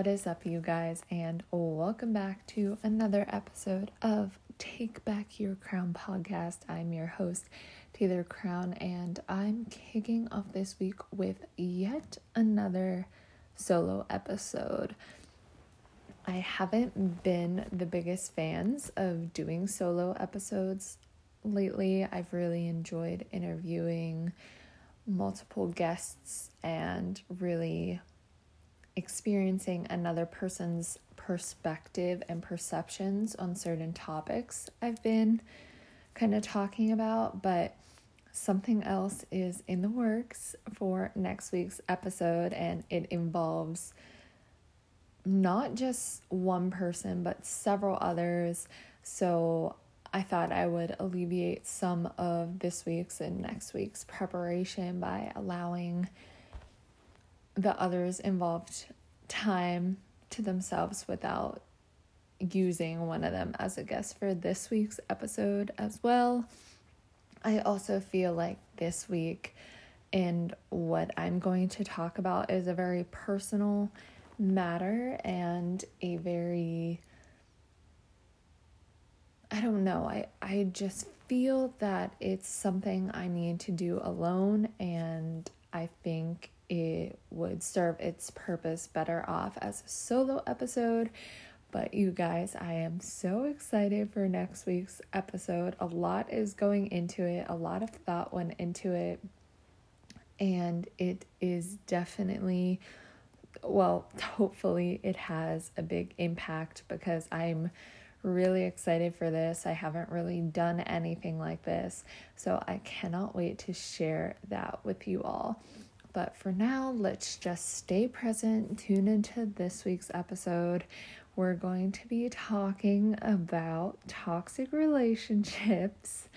What is up, you guys, and welcome back to another episode of Take Back Your Crown podcast. I'm your host, Taylor Crown, and I'm kicking off this week with yet another solo episode. I haven't been the biggest fans of doing solo episodes lately. I've really enjoyed interviewing multiple guests and really experiencing another person's perspective and perceptions on certain topics I've been kind of talking about, but something else is in the works for next week's episode, and it involves not just one person, but several others. So I thought I would alleviate some of this week's and next week's preparation by allowing the others involved time to themselves without using one of them as a guest for this week's episode as well. I also feel like this week and what I'm going to talk about is a very personal matter and a very I don't know. I I just feel that it's something I need to do alone and I think it would serve its purpose better off as a solo episode. But you guys, I am so excited for next week's episode. A lot is going into it, a lot of thought went into it, and it is definitely, well, hopefully, it has a big impact because I'm really excited for this. I haven't really done anything like this, so I cannot wait to share that with you all. But for now, let's just stay present, tune into this week's episode. We're going to be talking about toxic relationships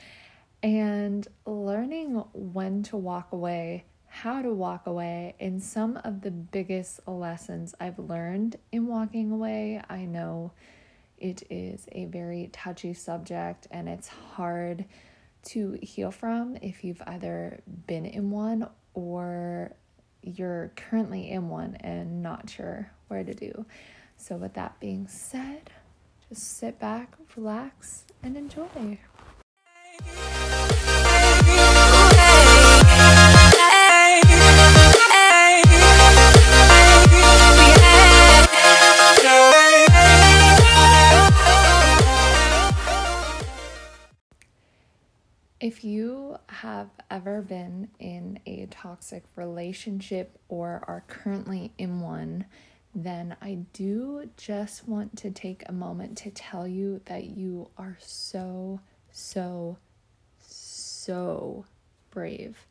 and learning when to walk away, how to walk away, and some of the biggest lessons I've learned in walking away. I know it is a very touchy subject and it's hard to heal from if you've either been in one or you're currently in one and not sure where to do. So, with that being said, just sit back, relax, and enjoy. If you have ever been in toxic relationship or are currently in one, then I do just want to take a moment to tell you that you are so, so, so brave.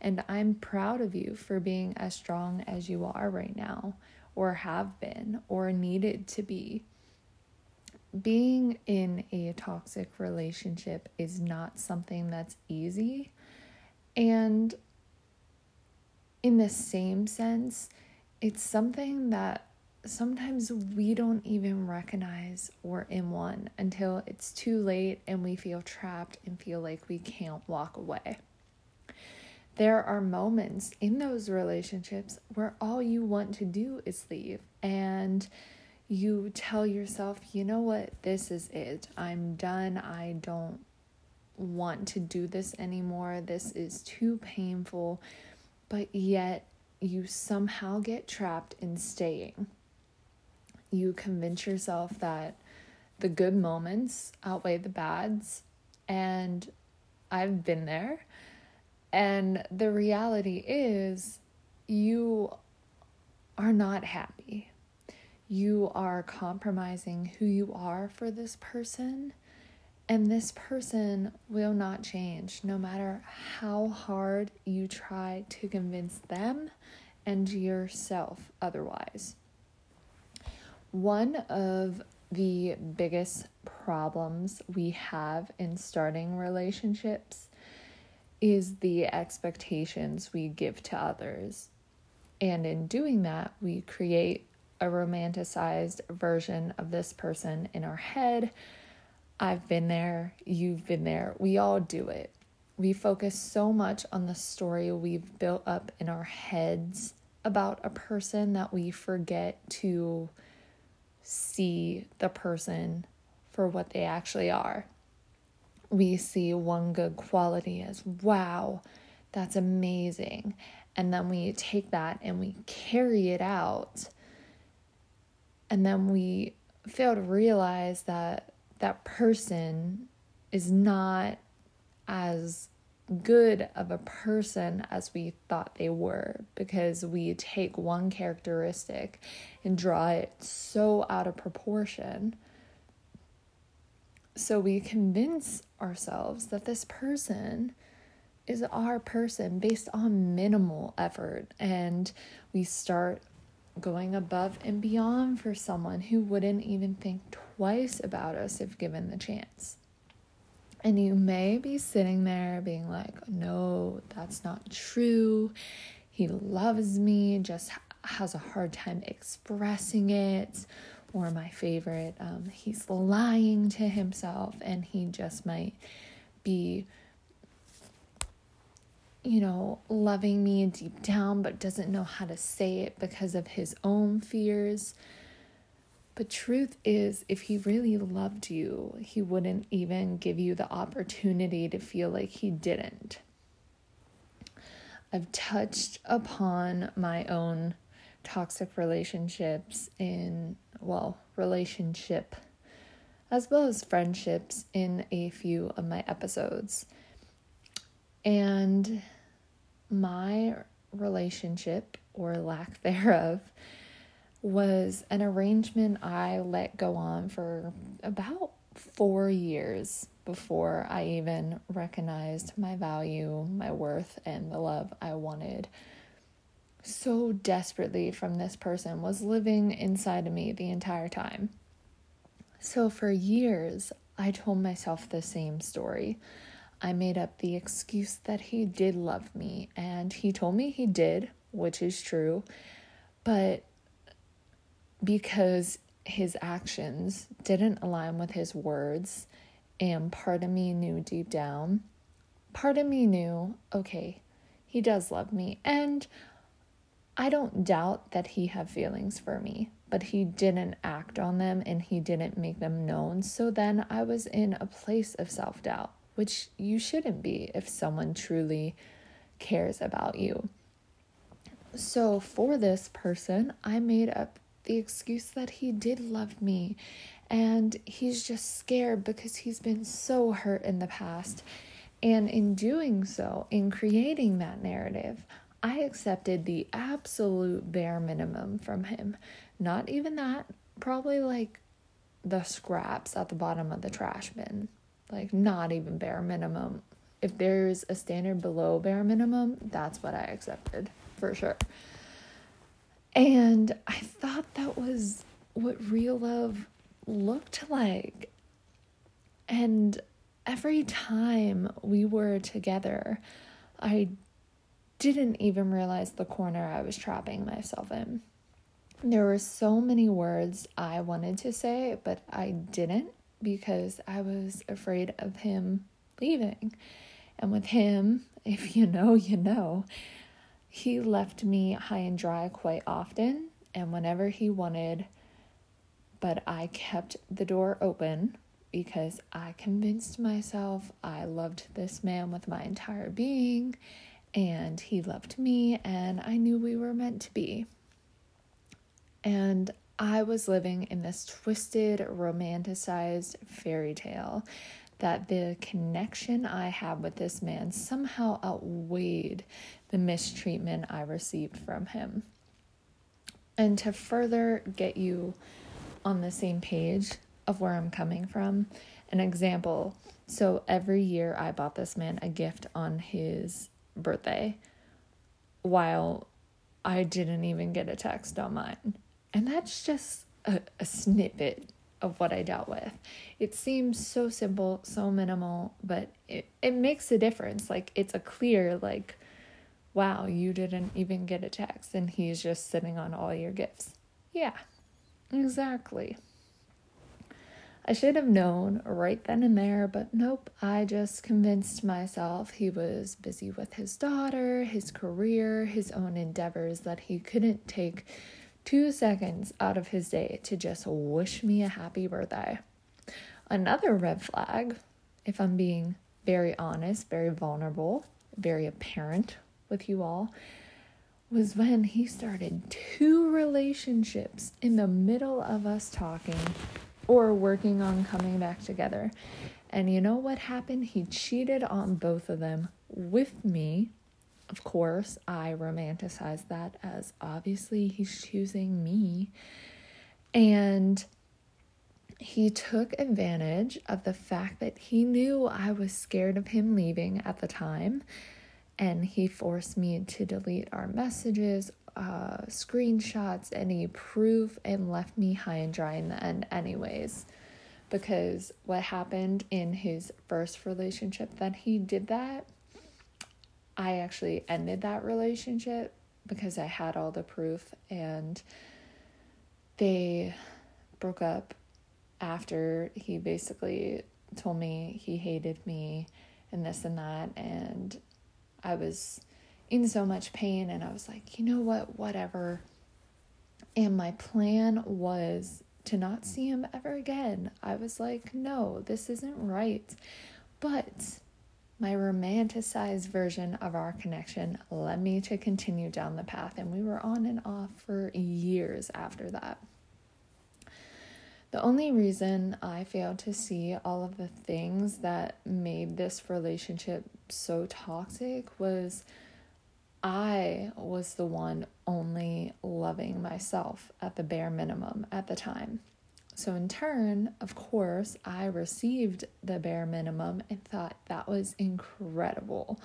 And I'm proud of you for being as strong as you are right now, or have been, or needed to be being in a toxic relationship is not something that's easy. And in the same sense, it's something that sometimes we don't even recognize we're in one until it's too late and we feel trapped and feel like we can't walk away. There are moments in those relationships where all you want to do is leave and you tell yourself, you know what, this is it. I'm done. I don't want to do this anymore. This is too painful. But yet, you somehow get trapped in staying. You convince yourself that the good moments outweigh the bads. And I've been there. And the reality is, you are not happy you are compromising who you are for this person. And this person will not change no matter how hard you try to convince them and yourself otherwise. One of the biggest problems we have in starting relationships is the expectations we give to others. And in doing that, we create a romanticized version of this person in our head. I've been there, you've been there, we all do it. We focus so much on the story we've built up in our heads about a person that we forget to see the person for what they actually are. We see one good quality as, wow, that's amazing. And then we take that and we carry it out. And then we fail to realize that that person is not as good of a person as we thought they were because we take one characteristic and draw it so out of proportion. So we convince ourselves that this person is our person based on minimal effort, and we start going above and beyond for someone who wouldn't even think twice about us if given the chance. And you may be sitting there being like, no, that's not true. He loves me, just has a hard time expressing it. Or my favorite, um, he's lying to himself and he just might be, you know, loving me deep down, but doesn't know how to say it because of his own fears. But truth is, if he really loved you, he wouldn't even give you the opportunity to feel like he didn't. I've touched upon my own toxic relationships in, well, relationship as well as friendships in a few of my episodes. And my relationship or lack thereof was an arrangement I let go on for about four years before I even recognized my value, my worth, and the love I wanted so desperately from this person was living inside of me the entire time. So for years, I told myself the same story. I made up the excuse that he did love me, and he told me he did, which is true. But because his actions didn't align with his words, and part of me knew deep down, part of me knew, okay, he does love me. And I don't doubt that he had feelings for me, but he didn't act on them and he didn't make them known. So then I was in a place of self doubt, which you shouldn't be if someone truly cares about you. So for this person, I made up the excuse that he did love me and he's just scared because he's been so hurt in the past. And in doing so, in creating that narrative, I accepted the absolute bare minimum from him. Not even that, probably like the scraps at the bottom of the trash bin. Like, not even bare minimum. If there's a standard below bare minimum, that's what I accepted for sure. And I thought that was what real love looked like. And every time we were together, I didn't even realize the corner I was trapping myself in. There were so many words I wanted to say, but I didn't because I was afraid of him leaving. And with him, if you know, you know, he left me high and dry quite often, and whenever he wanted, but I kept the door open because I convinced myself I loved this man with my entire being, and he loved me, and I knew we were meant to be. And I was living in this twisted, romanticized fairy tale that the connection I had with this man somehow outweighed the mistreatment I received from him. And to further get you on the same page of where I'm coming from, an example. So every year I bought this man a gift on his birthday while I didn't even get a text on mine. And that's just a, a snippet of what I dealt with. It seems so simple, so minimal, but it, it makes a difference. Like it's a clear, like, wow, you didn't even get a text and he's just sitting on all your gifts. Yeah, exactly. I should have known right then and there, but nope, I just convinced myself he was busy with his daughter, his career, his own endeavors, that he couldn't take two seconds out of his day to just wish me a happy birthday. Another red flag, if I'm being very honest, very vulnerable, very apparent with you all, was when he started two relationships in the middle of us talking or working on coming back together. And you know what happened? He cheated on both of them with me. Of course, I romanticize that as obviously he's choosing me. And he took advantage of the fact that he knew I was scared of him leaving at the time. And he forced me to delete our messages uh, screenshots, any proof, and left me high and dry in the end, anyways. Because what happened in his first relationship that he did that, I actually ended that relationship because I had all the proof and they broke up after he basically told me he hated me and this and that and I was in so much pain and I was like, you know what, whatever. And my plan was to not see him ever again. I was like, no, this isn't right. But my romanticized version of our connection led me to continue down the path, and we were on and off for years after that. The only reason I failed to see all of the things that made this relationship so toxic was I was the one only loving myself at the bare minimum at the time. So, in turn, of course, I received the bare minimum and thought that was incredible.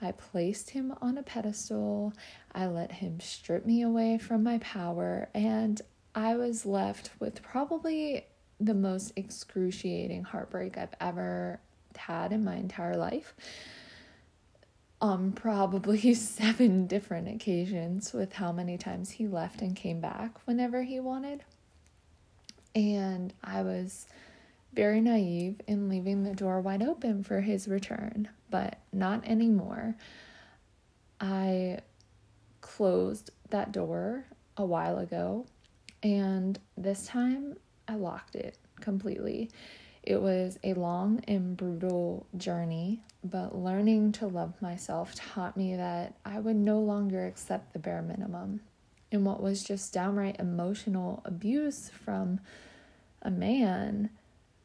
I placed him on a pedestal, I let him strip me away from my power, and I was left with probably the most excruciating heartbreak I've ever had in my entire life on probably seven different occasions with how many times he left and came back whenever he wanted. And I was very naive in leaving the door wide open for his return, but not anymore. I closed that door a while ago, and this time I locked it completely. It was a long and brutal journey, but learning to love myself taught me that I would no longer accept the bare minimum. And what was just downright emotional abuse from a man,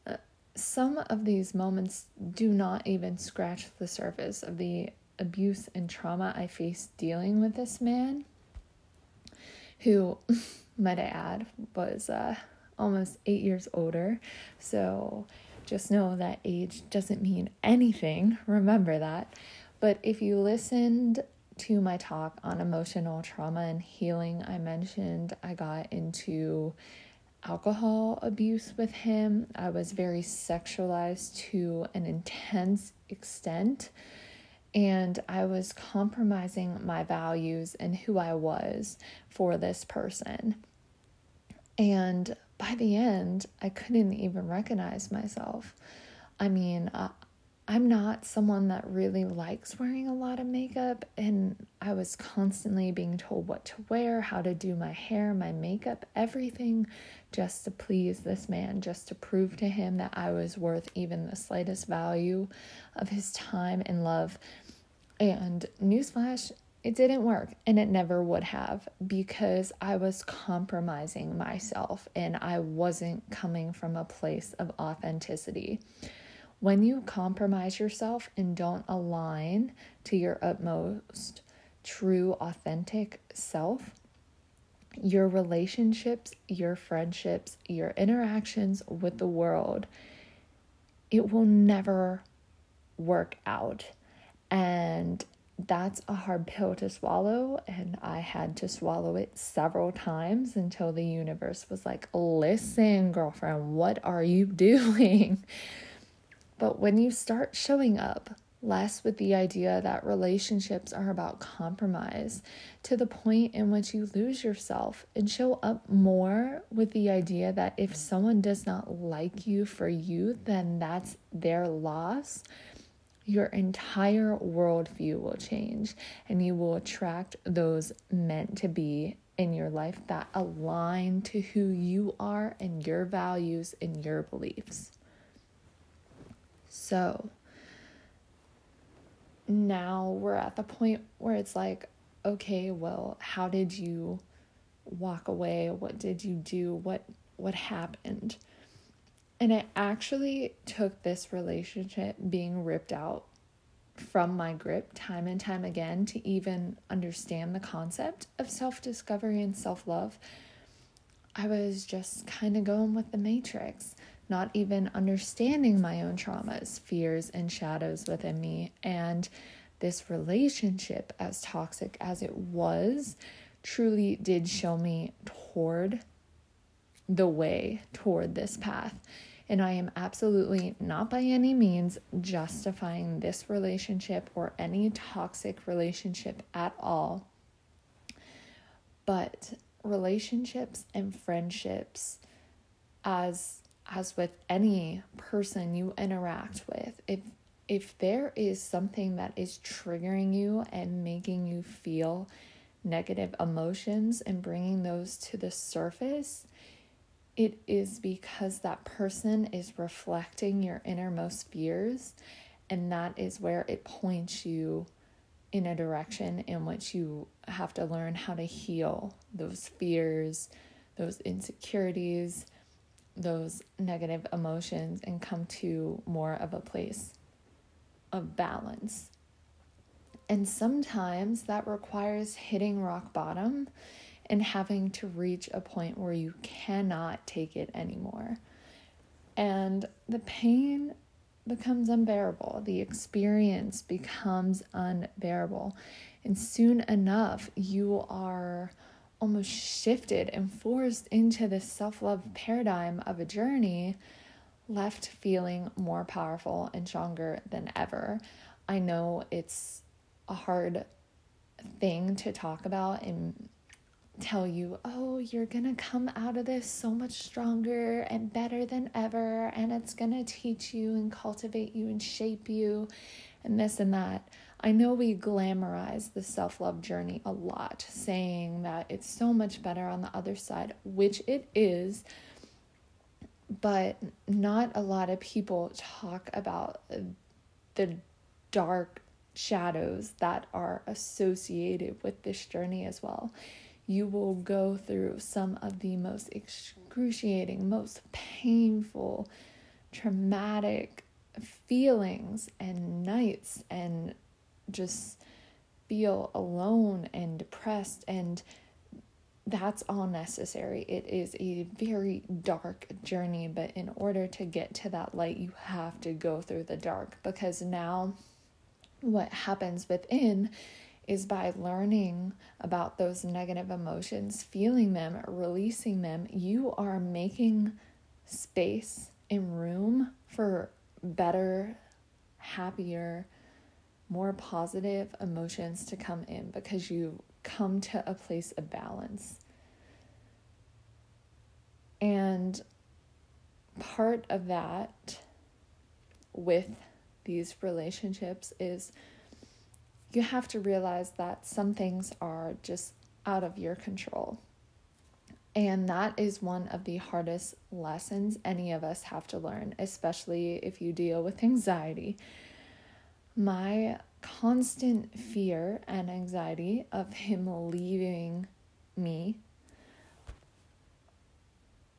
uh, some of these moments do not even scratch the surface of the abuse and trauma I faced dealing with this man, who, might I add, was uh, almost eight years older. So just know that age doesn't mean anything. Remember that. But if you listened to my talk on emotional trauma and healing, I mentioned I got into alcohol abuse with him. I was very sexualized to an intense extent. And I was compromising my values and who I was for this person. And by the end, I couldn't even recognize myself. I mean, I'm not someone that really likes wearing a lot of makeup, and I was constantly being told what to wear, how to do my hair, my makeup, everything just to please this man, just to prove to him that I was worth even the slightest value of his time and love. And newsflash, it didn't work and it never would have because I was compromising myself and I wasn't coming from a place of authenticity. When you compromise yourself and don't align to your utmost true, authentic self, your relationships, your friendships, your interactions with the world, it will never work out. And that's a hard pill to swallow, and I had to swallow it several times until the universe was like, Listen, girlfriend, what are you doing? But when you start showing up less with the idea that relationships are about compromise to the point in which you lose yourself and show up more with the idea that if someone does not like you for you, then that's their loss. Your entire worldview will change, and you will attract those meant to be in your life that align to who you are and your values and your beliefs. So, now we're at the point where it's like, okay, well, how did you walk away? What did you do? What what happened? And it actually took this relationship being ripped out from my grip time and time again to even understand the concept of self discovery and self love. I was just kind of going with the matrix, not even understanding my own traumas, fears, and shadows within me. And this relationship, as toxic as it was, truly did show me toward the way toward this path. And I am absolutely not by any means justifying this relationship or any toxic relationship at all. But relationships and friendships, as as with any person you interact with, if if there is something that is triggering you and making you feel negative emotions and bringing those to the surface, it is because that person is reflecting your innermost fears, and that is where it points you in a direction in which you have to learn how to heal those fears, those insecurities, those negative emotions, and come to more of a place of balance. And sometimes that requires hitting rock bottom and having to reach a point where you cannot take it anymore. And the pain becomes unbearable, the experience becomes unbearable. And soon enough, you are almost shifted and forced into this self love paradigm of a journey left feeling more powerful and stronger than ever. I know it's a hard thing to talk about and tell you, oh, you're gonna come out of this so much stronger and better than ever, and it's gonna teach you and cultivate you and shape you, and this and that. I know we glamorize the self love journey a lot, saying that it's so much better on the other side, which it is but not a lot of people talk about the dark shadows that are associated with this journey as well. You will go through some of the most excruciating, most painful, traumatic feelings and nights and just feel alone and depressed and that's all necessary. It is a very dark journey, but in order to get to that light, you have to go through the dark because now what happens within is by learning about those negative emotions, feeling them, releasing them, you are making space and room for better, happier, more positive emotions to come in because you come to a place of balance. And part of that with these relationships is you have to realize that some things are just out of your control. And that is one of the hardest lessons any of us have to learn, especially if you deal with anxiety. My constant fear and anxiety of him leaving me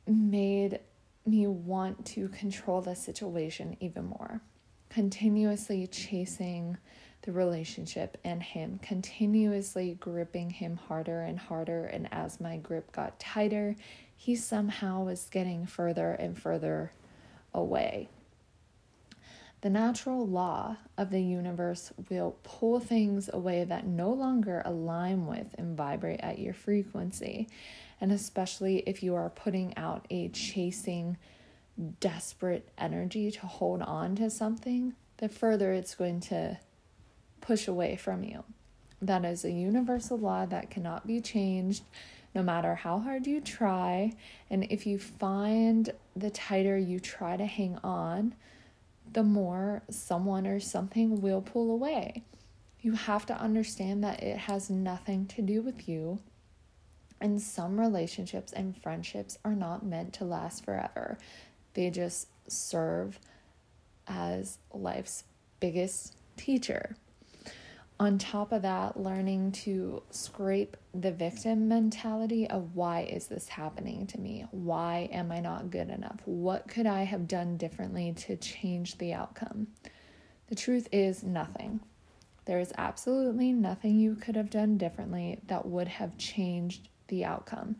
made me want to control the situation even more. Continuously chasing the relationship and him, continuously gripping him harder and harder. And as my grip got tighter, he somehow was getting further and further away. The natural law of the universe will pull things away that no longer align with and vibrate at your frequency. And especially if you are putting out a chasing, desperate energy to hold on to something, the further it's going to push away from you. That is a universal law that cannot be changed no matter how hard you try. And if you find the tighter you try to hang on, the more someone or something will pull away. You have to understand that it has nothing to do with you. And some relationships and friendships are not meant to last forever, they just serve as life's biggest teacher on top of that, learning to scrape the victim mentality of why is this happening to me? Why am I not good enough? What could I have done differently to change the outcome? The truth is nothing. There is absolutely nothing you could have done differently that would have changed the outcome.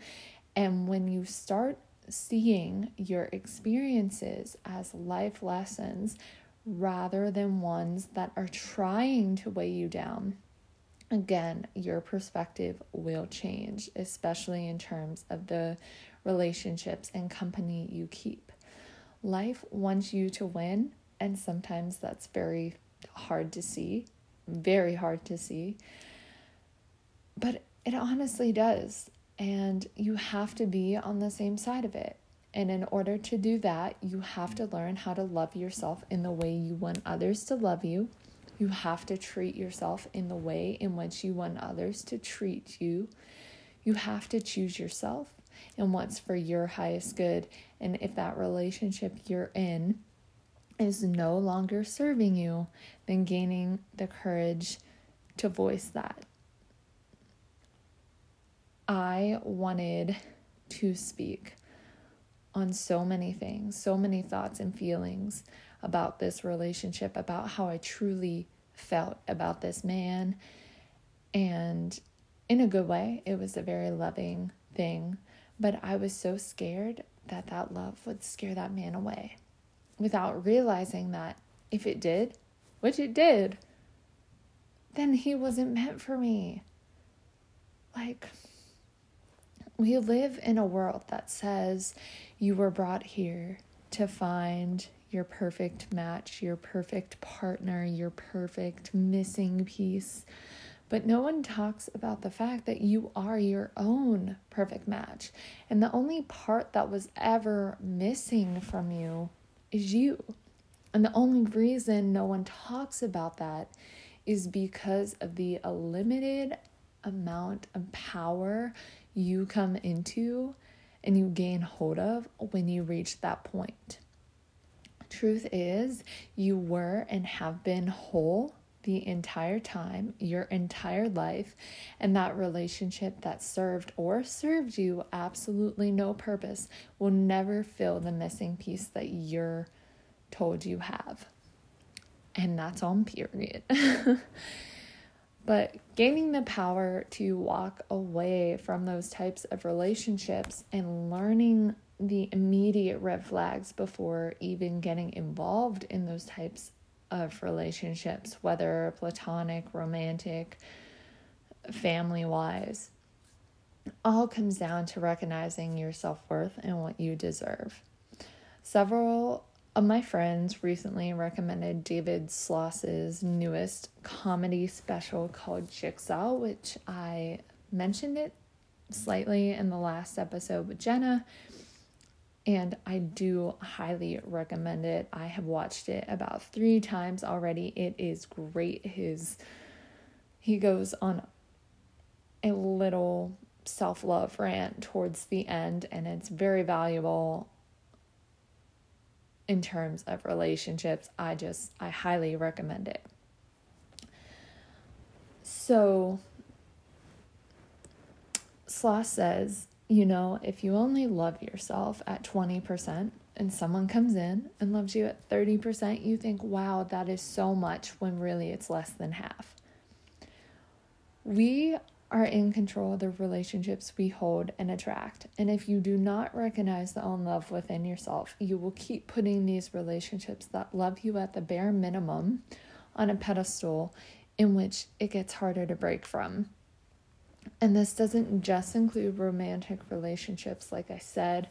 And when you start seeing your experiences as life lessons rather than ones that are trying to weigh you down, again, your perspective will change, especially in terms of the relationships and company you keep. Life wants you to win, and sometimes that's very hard to see, very hard to see. But it honestly does, and you have to be on the same side of it. And in order to do that, you have to learn how to love yourself in the way you want others to love you. You have to treat yourself in the way in which you want others to treat you. You have to choose yourself and what's for your highest good. And if that relationship you're in is no longer serving you, then gaining the courage to voice that. I wanted to speak on so many things, so many thoughts and feelings about this relationship, about how I truly felt about this man. And in a good way, it was a very loving thing. But I was so scared that that love would scare that man away without realizing that if it did, which it did, then he wasn't meant for me. Like, we live in a world that says you were brought here to find your perfect match, your perfect partner, your perfect missing piece. But no one talks about the fact that you are your own perfect match. And the only part that was ever missing from you is you. And the only reason no one talks about that is because of the limited amount of power you come into and you gain hold of when you reach that point. Truth is, you were and have been whole the entire time, your entire life, and that relationship that served or served you absolutely no purpose will never fill the missing piece that you're told you have. And that's on period. But gaining the power to walk away from those types of relationships and learning the immediate red flags before even getting involved in those types of relationships, whether platonic, romantic, family wise, all comes down to recognizing your self worth and what you deserve. Several of my friends recently recommended David Sloss's newest comedy special called Jigsaw, which I mentioned it slightly in the last episode with Jenna. And I do highly recommend it. I have watched it about three times already. It is great. His he goes on a little self-love rant towards the end and it's very valuable in terms of relationships. I just, I highly recommend it. So, Sloss says, you know, if you only love yourself at 20% and someone comes in and loves you at 30%, you think, wow, that is so much when really it's less than half. We are in control of the relationships we hold and attract. And if you do not recognize the own love within yourself, you will keep putting these relationships that love you at the bare minimum on a pedestal in which it gets harder to break from. And this doesn't just include romantic relationships, like I said,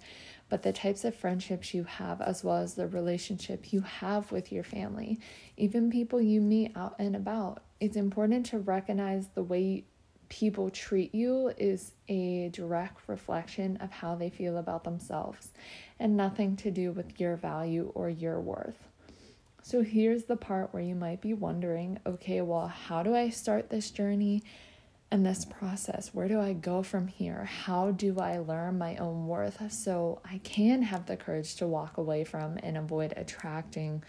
but the types of friendships you have, as well as the relationship you have with your family, even people you meet out and about. It's important to recognize the way people treat you is a direct reflection of how they feel about themselves and nothing to do with your value or your worth. So here's the part where you might be wondering okay, well, how do I start this journey and this process? Where do I go from here? How do I learn my own worth so I can have the courage to walk away from and avoid attracting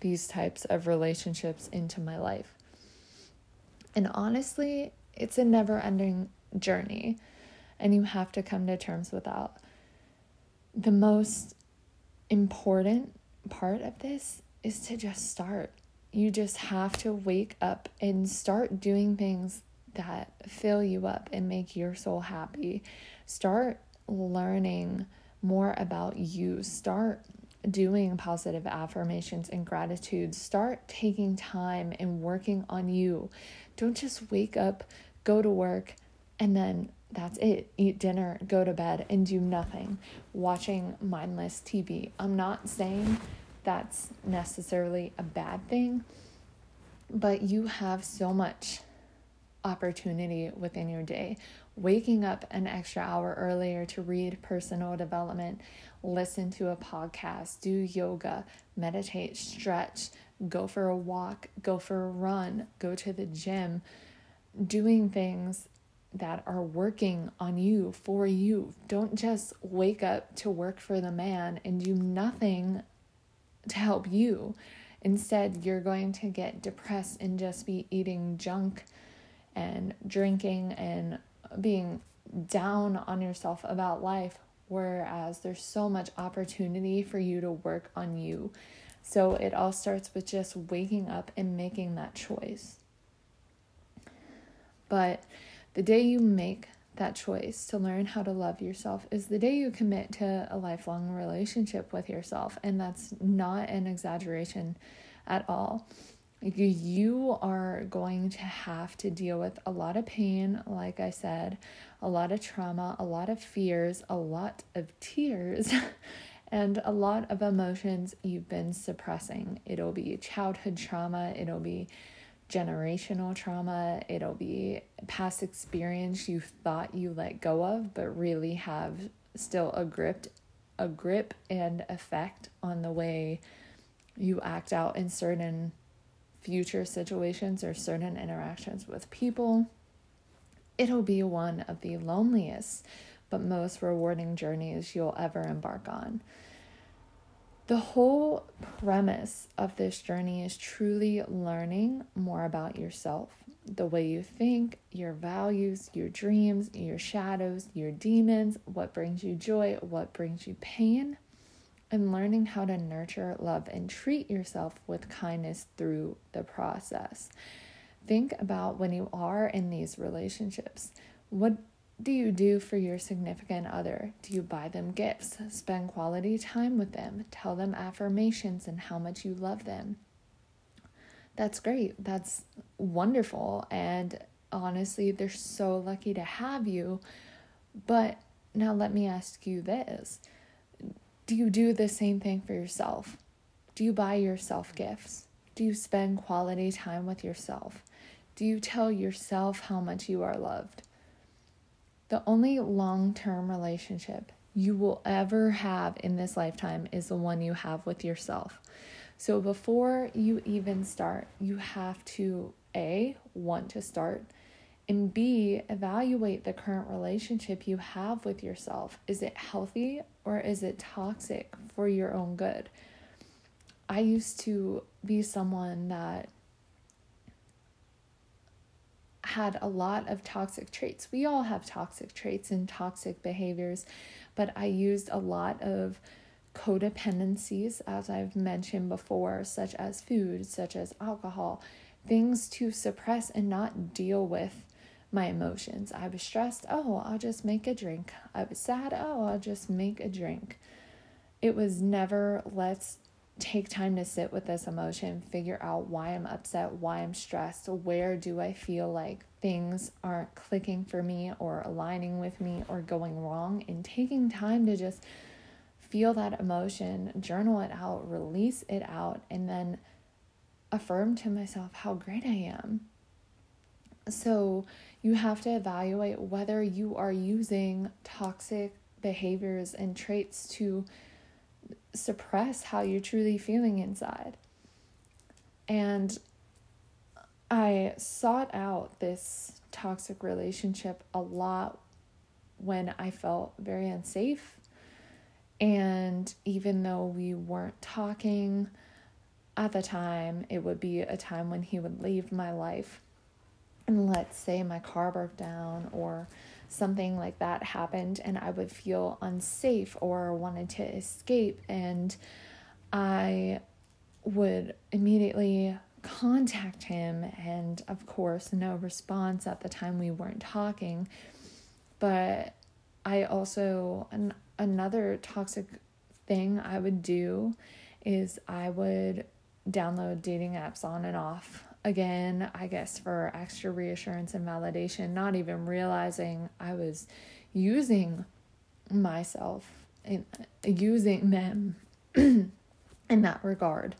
these types of relationships into my life? And honestly, it's a never ending journey, and you have to come to terms with that. The most important part of this is to just start. You just have to wake up and start doing things that fill you up and make your soul happy. Start learning more about you. Start doing positive affirmations and gratitude. Start taking time and working on you. Don't just wake up, go to work, and then that's it. Eat dinner, go to bed, and do nothing. Watching mindless TV. I'm not saying that's necessarily a bad thing, but you have so much opportunity within your day. Waking up an extra hour earlier to read personal development, listen to a podcast, do yoga, meditate, stretch, go for a walk, go for a run, go to the gym, doing things that are working on you for you. Don't just wake up to work for the man and do nothing to help you. Instead, you're going to get depressed and just be eating junk and drinking and being down on yourself about life, whereas there's so much opportunity for you to work on you. So it all starts with just waking up and making that choice. But the day you make that choice to learn how to love yourself is the day you commit to a lifelong relationship with yourself. And that's not an exaggeration at all. You are going to have to deal with a lot of pain, like I said, a lot of trauma, a lot of fears, a lot of tears, and a lot of emotions you've been suppressing. It'll be childhood trauma, it'll be generational trauma, it'll be past experience you thought you let go of, but really have still a grip, a grip and effect on the way you act out in certain future situations or certain interactions with people. It'll be one of the loneliest but most rewarding journeys you'll ever embark on. The whole premise of this journey is truly learning more about yourself, the way you think, your values, your dreams, your shadows, your demons, what brings you joy, what brings you pain, and learning how to nurture, love, and treat yourself with kindness through the process. Think about when you are in these relationships. What do you do for your significant other? Do you buy them gifts, spend quality time with them, tell them affirmations and how much you love them? That's great. That's wonderful. And honestly, they're so lucky to have you. But now let me ask you this Do you do the same thing for yourself? Do you buy yourself gifts? Do you spend quality time with yourself? Do you tell yourself how much you are loved? The only long term relationship you will ever have in this lifetime is the one you have with yourself. So before you even start, you have to A, want to start, and B, evaluate the current relationship you have with yourself. Is it healthy or is it toxic for your own good? I used to be someone that had a lot of toxic traits. We all have toxic traits and toxic behaviors, but I used a lot of codependencies, as I've mentioned before, such as food, such as alcohol, things to suppress and not deal with my emotions. I was stressed, oh, I'll just make a drink. I was sad, oh, I'll just make a drink. It was never, let's take time to sit with this emotion, figure out why I'm upset, why I'm stressed, where do I feel like things aren't clicking for me or aligning with me or going wrong, and taking time to just feel that emotion, journal it out, release it out, and then affirm to myself how great I am. So, you have to evaluate whether you are using toxic behaviors and traits to suppress how you're truly feeling inside. And I sought out this toxic relationship a lot when I felt very unsafe. And even though we weren't talking at the time, it would be a time when he would leave my life. And let's say my car broke down or something like that happened and I would feel unsafe or wanted to escape, and I would immediately contact him. And of course, no response at the time we weren't talking. But I also, an, another toxic thing I would do is I would download dating apps on and off again, I guess for extra reassurance and validation, not even realizing I was using myself and using them in that regard.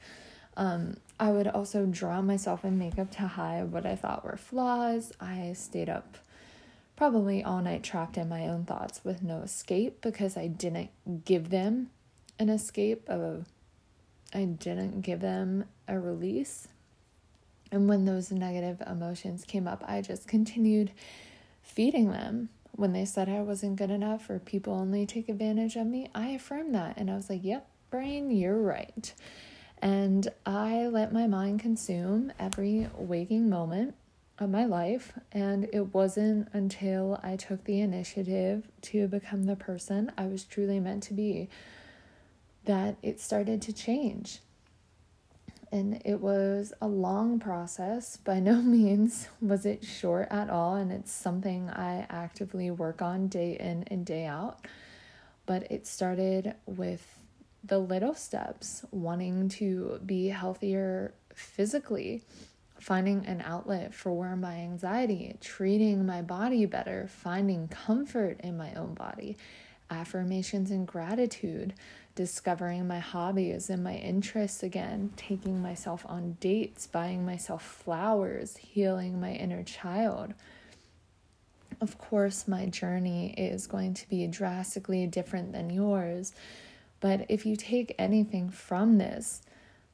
Um, I would also drown myself in makeup to hide what I thought were flaws. I stayed up probably all night trapped in my own thoughts with no escape because I didn't give them an escape of I didn't give them a release and when those negative emotions came up, I just continued feeding them. When they said I wasn't good enough or people only take advantage of me, I affirmed that. And I was like, yep, brain, you're right. And I let my mind consume every waking moment of my life. And it wasn't until I took the initiative to become the person I was truly meant to be that it started to change and it was a long process. By no means was it short at all, and it's something I actively work on day in and day out. But it started with the little steps wanting to be healthier physically, finding an outlet for where my anxiety, treating my body better, finding comfort in my own body, affirmations and gratitude discovering my hobbies and my interests again, taking myself on dates, buying myself flowers, healing my inner child. Of course, my journey is going to be drastically different than yours, but if you take anything from this,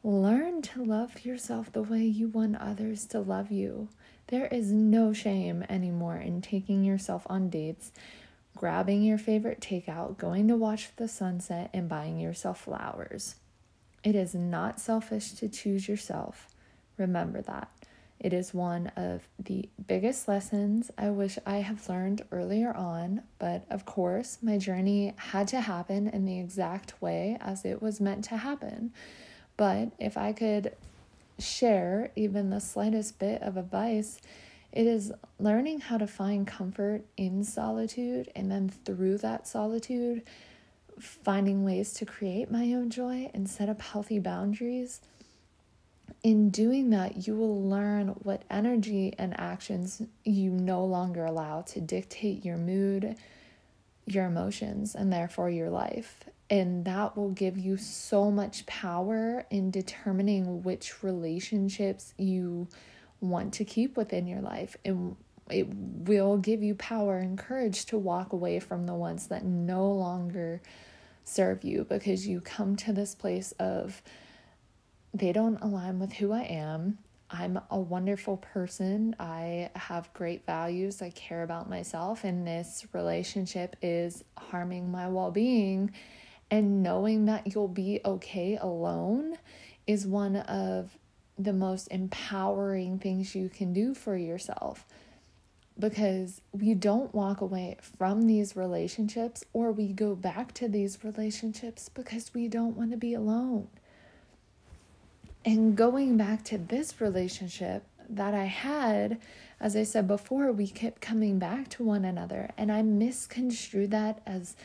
learn to love yourself the way you want others to love you. There is no shame anymore in taking yourself on dates grabbing your favorite takeout, going to watch the sunset, and buying yourself flowers. It is not selfish to choose yourself. Remember that. It is one of the biggest lessons I wish I have learned earlier on, but of course, my journey had to happen in the exact way as it was meant to happen. But if I could share even the slightest bit of advice, it is learning how to find comfort in solitude and then through that solitude, finding ways to create my own joy and set up healthy boundaries. In doing that, you will learn what energy and actions you no longer allow to dictate your mood, your emotions, and therefore your life. And that will give you so much power in determining which relationships you want to keep within your life. And it will give you power and courage to walk away from the ones that no longer serve you because you come to this place of they don't align with who I am. I'm a wonderful person. I have great values. I care about myself, and this relationship is harming my well being. And knowing that you'll be okay alone is one of the most empowering things you can do for yourself because we don't walk away from these relationships or we go back to these relationships because we don't want to be alone. And going back to this relationship, that I had, as I said before, we kept coming back to one another, and I misconstrued that as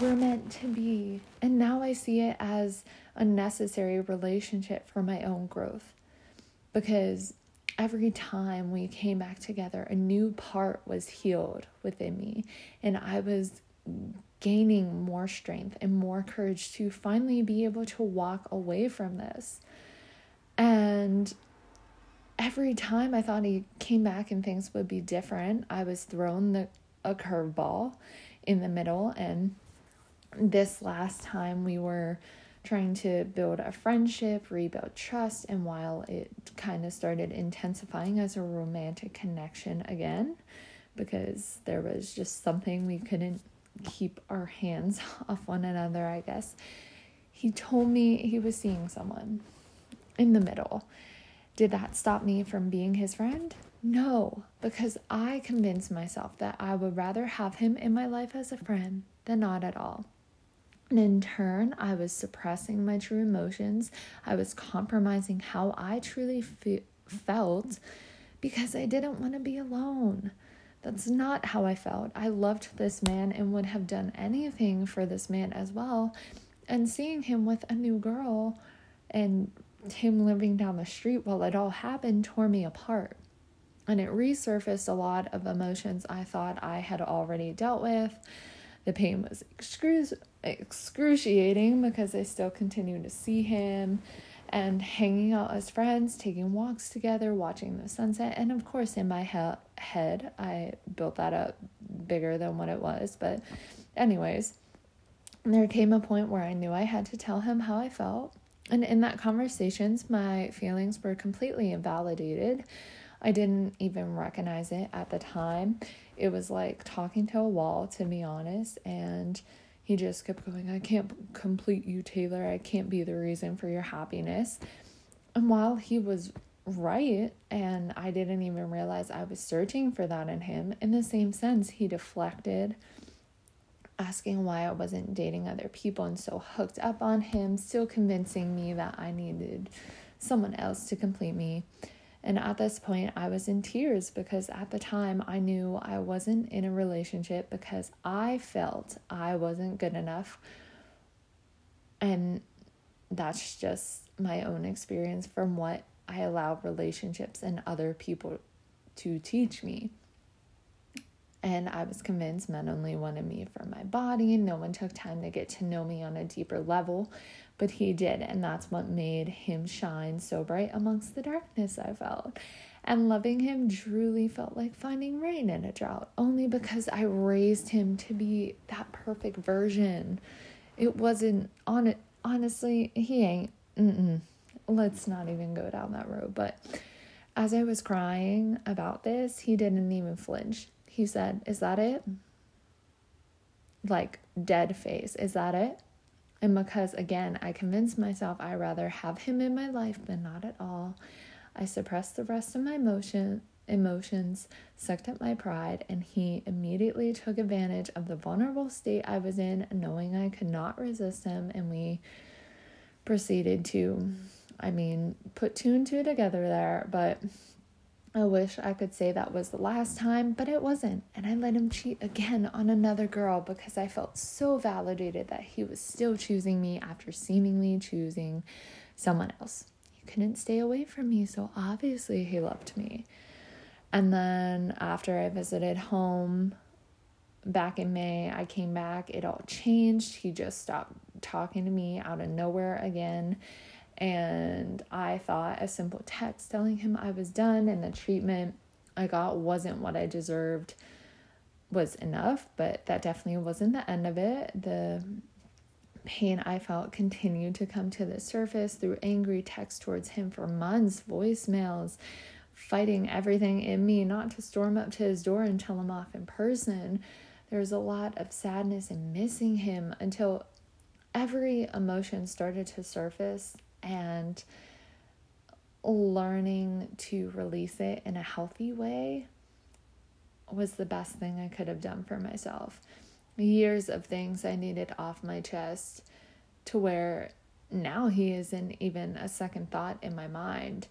we're meant to be. And now I see it as a necessary relationship for my own growth because every time we came back together, a new part was healed within me, and I was gaining more strength and more courage to finally be able to walk away from this. And every time I thought he came back and things would be different, I was thrown the a curveball in the middle and this last time we were trying to build a friendship, rebuild trust, and while it kind of started intensifying as a romantic connection again, because there was just something we couldn't keep our hands off one another, I guess. He told me he was seeing someone in the middle. Did that stop me from being his friend? No, because I convinced myself that I would rather have him in my life as a friend than not at all. And in turn, I was suppressing my true emotions. I was compromising how I truly fe- felt because I didn't want to be alone. That's not how I felt. I loved this man and would have done anything for this man as well. And seeing him with a new girl and him living down the street while it all happened tore me apart. And it resurfaced a lot of emotions I thought I had already dealt with. The pain was excru- excruciating because I still continued to see him and hanging out as friends, taking walks together, watching the sunset. And of course, in my he- head, I built that up bigger than what it was. But, anyways, there came a point where I knew I had to tell him how I felt. And in that conversations, my feelings were completely invalidated. I didn't even recognize it at the time. It was like talking to a wall, to be honest. And he just kept going, I can't complete you, Taylor. I can't be the reason for your happiness. And while he was right, and I didn't even realize I was searching for that in him, in the same sense, he deflected, asking why I wasn't dating other people and so hooked up on him, still convincing me that I needed someone else to complete me. And at this point, I was in tears because at the time I knew I wasn't in a relationship because I felt I wasn't good enough. And that's just my own experience from what I allow relationships and other people to teach me. And I was convinced men only wanted me for my body. And no one took time to get to know me on a deeper level but he did, and that's what made him shine so bright amongst the darkness I felt. And loving him truly felt like finding rain in a drought, only because I raised him to be that perfect version. It wasn't on it. Honestly, he ain't. Mm-mm. Let's not even go down that road. But as I was crying about this, he didn't even flinch. He said, Is that it? Like, dead face. Is that it? And because, again, I convinced myself I rather have him in my life than not at all, I suppressed the rest of my emotion, emotions, sucked up my pride, and he immediately took advantage of the vulnerable state I was in, knowing I could not resist him, and we proceeded to, I mean, put two and two together there, but I wish I could say that was the last time, but it wasn't. And I let him cheat again on another girl because I felt so validated that he was still choosing me after seemingly choosing someone else. He couldn't stay away from me, so obviously he loved me. And then after I visited home back in May, I came back, it all changed. He just stopped talking to me out of nowhere again and I thought a simple text telling him I was done and the treatment I got wasn't what I deserved was enough, but that definitely wasn't the end of it. The pain I felt continued to come to the surface through angry texts towards him for months, voicemails, fighting everything in me not to storm up to his door and tell him off in person. There was a lot of sadness and missing him until every emotion started to surface and learning to release it in a healthy way was the best thing I could have done for myself. Years of things I needed off my chest to where now he isn't even a second thought in my mind.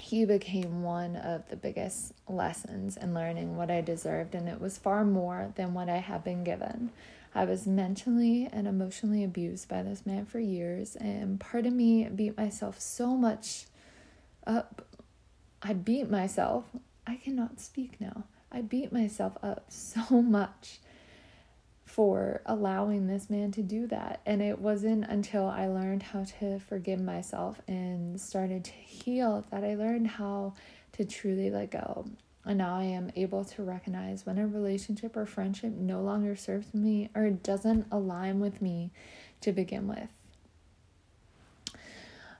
he became one of the biggest lessons in learning what I deserved, and it was far more than what I had been given. I was mentally and emotionally abused by this man for years, and part of me beat myself so much up. I beat myself. I cannot speak now. I beat myself up so much for allowing this man to do that. And it wasn't until I learned how to forgive myself and started to heal that I learned how to truly let go. And now I am able to recognize when a relationship or friendship no longer serves me or doesn't align with me to begin with.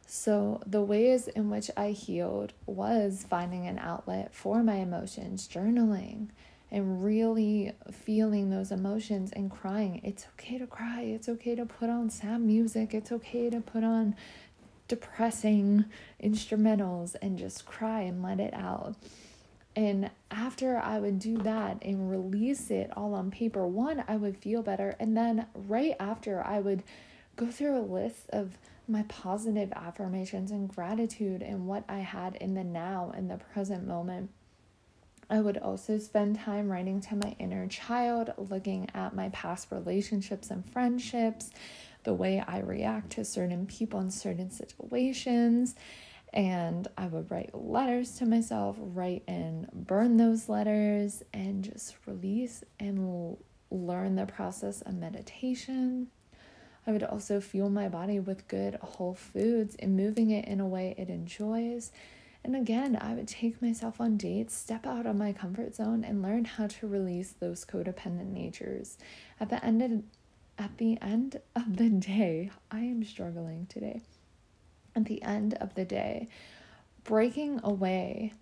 So, the ways in which I healed was finding an outlet for my emotions, journaling, and really feeling those emotions and crying. It's okay to cry. It's okay to put on sad music. It's okay to put on depressing instrumentals and just cry and let it out. And after I would do that and release it all on paper, one, I would feel better. And then right after, I would go through a list of my positive affirmations and gratitude and what I had in the now, in the present moment. I would also spend time writing to my inner child, looking at my past relationships and friendships, the way I react to certain people in certain situations. And I would write letters to myself, write and burn those letters, and just release and learn the process of meditation. I would also fuel my body with good whole foods and moving it in a way it enjoys and again, I would take myself on dates, step out of my comfort zone, and learn how to release those codependent natures. At the end of, at the end of the day, I am struggling today. At the end of the day, breaking away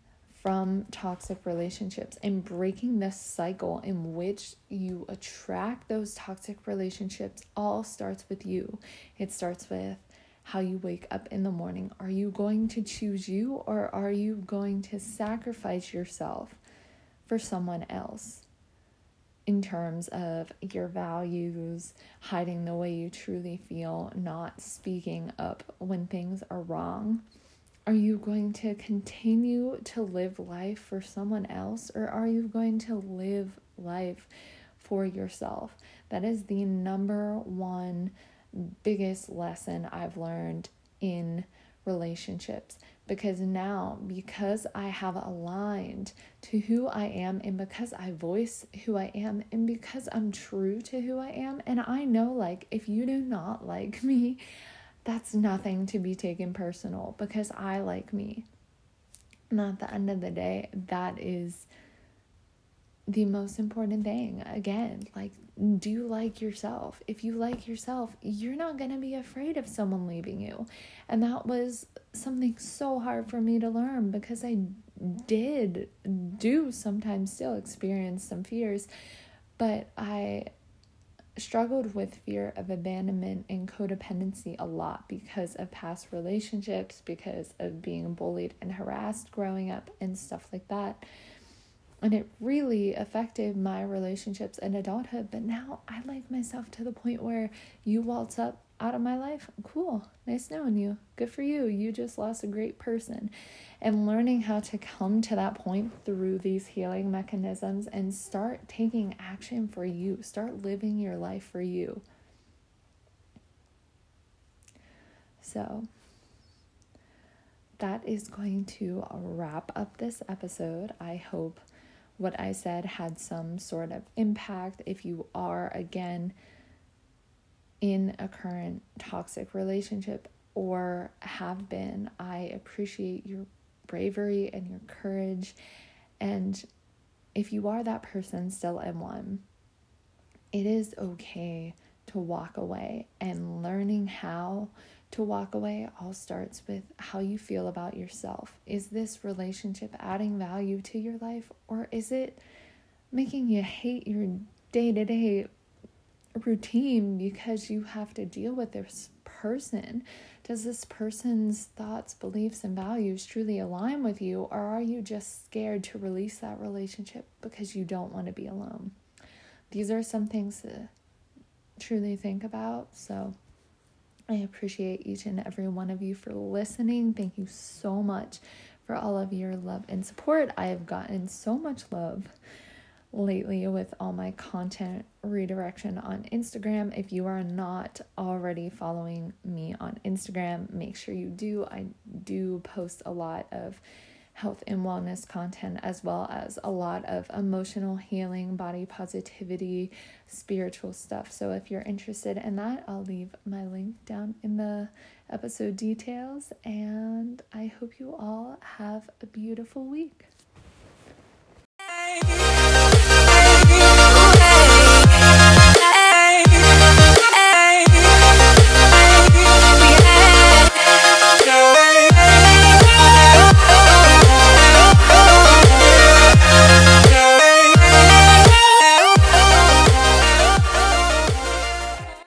from toxic relationships and breaking the cycle in which you attract those toxic relationships all starts with you. It starts with how you wake up in the morning. Are you going to choose you or are you going to sacrifice yourself for someone else? In terms of your values, hiding the way you truly feel, not speaking up when things are wrong. Are you going to continue to live life for someone else or are you going to live life for yourself? That is the number one biggest lesson I've learned in relationships because now because I have aligned to who I am and because I voice who I am and because I'm true to who I am and I know like if you do not like me that's nothing to be taken personal because I like me. And at the end of the day that is the most important thing. Again, like, do you like yourself. If you like yourself, you're not going to be afraid of someone leaving you. And that was something so hard for me to learn because I did do sometimes still experience some fears, but I struggled with fear of abandonment and codependency a lot because of past relationships, because of being bullied and harassed growing up, and stuff like that and it really affected my relationships in adulthood but now i like myself to the point where you waltz up out of my life cool nice knowing you good for you you just lost a great person and learning how to come to that point through these healing mechanisms and start taking action for you start living your life for you so that is going to wrap up this episode. I hope what I said had some sort of impact. If you are, again, in a current toxic relationship or have been, I appreciate your bravery and your courage. And if you are that person still in one, it is okay to walk away and learning how to walk away all starts with how you feel about yourself. Is this relationship adding value to your life or is it making you hate your day to day routine because you have to deal with this person? Does this person's thoughts, beliefs, and values truly align with you, or are you just scared to release that relationship because you don't want to be alone? These are some things to truly think about. So, I appreciate each and every one of you for listening. Thank you so much for all of your love and support. I have gotten so much love lately with all my content redirection on Instagram. If you are not already following me on Instagram, make sure you do. I do post a lot of health and wellness content, as well as a lot of emotional healing, body positivity, spiritual stuff. So if you're interested in that, I'll leave my link down in the episode details. And I hope you all have a beautiful week.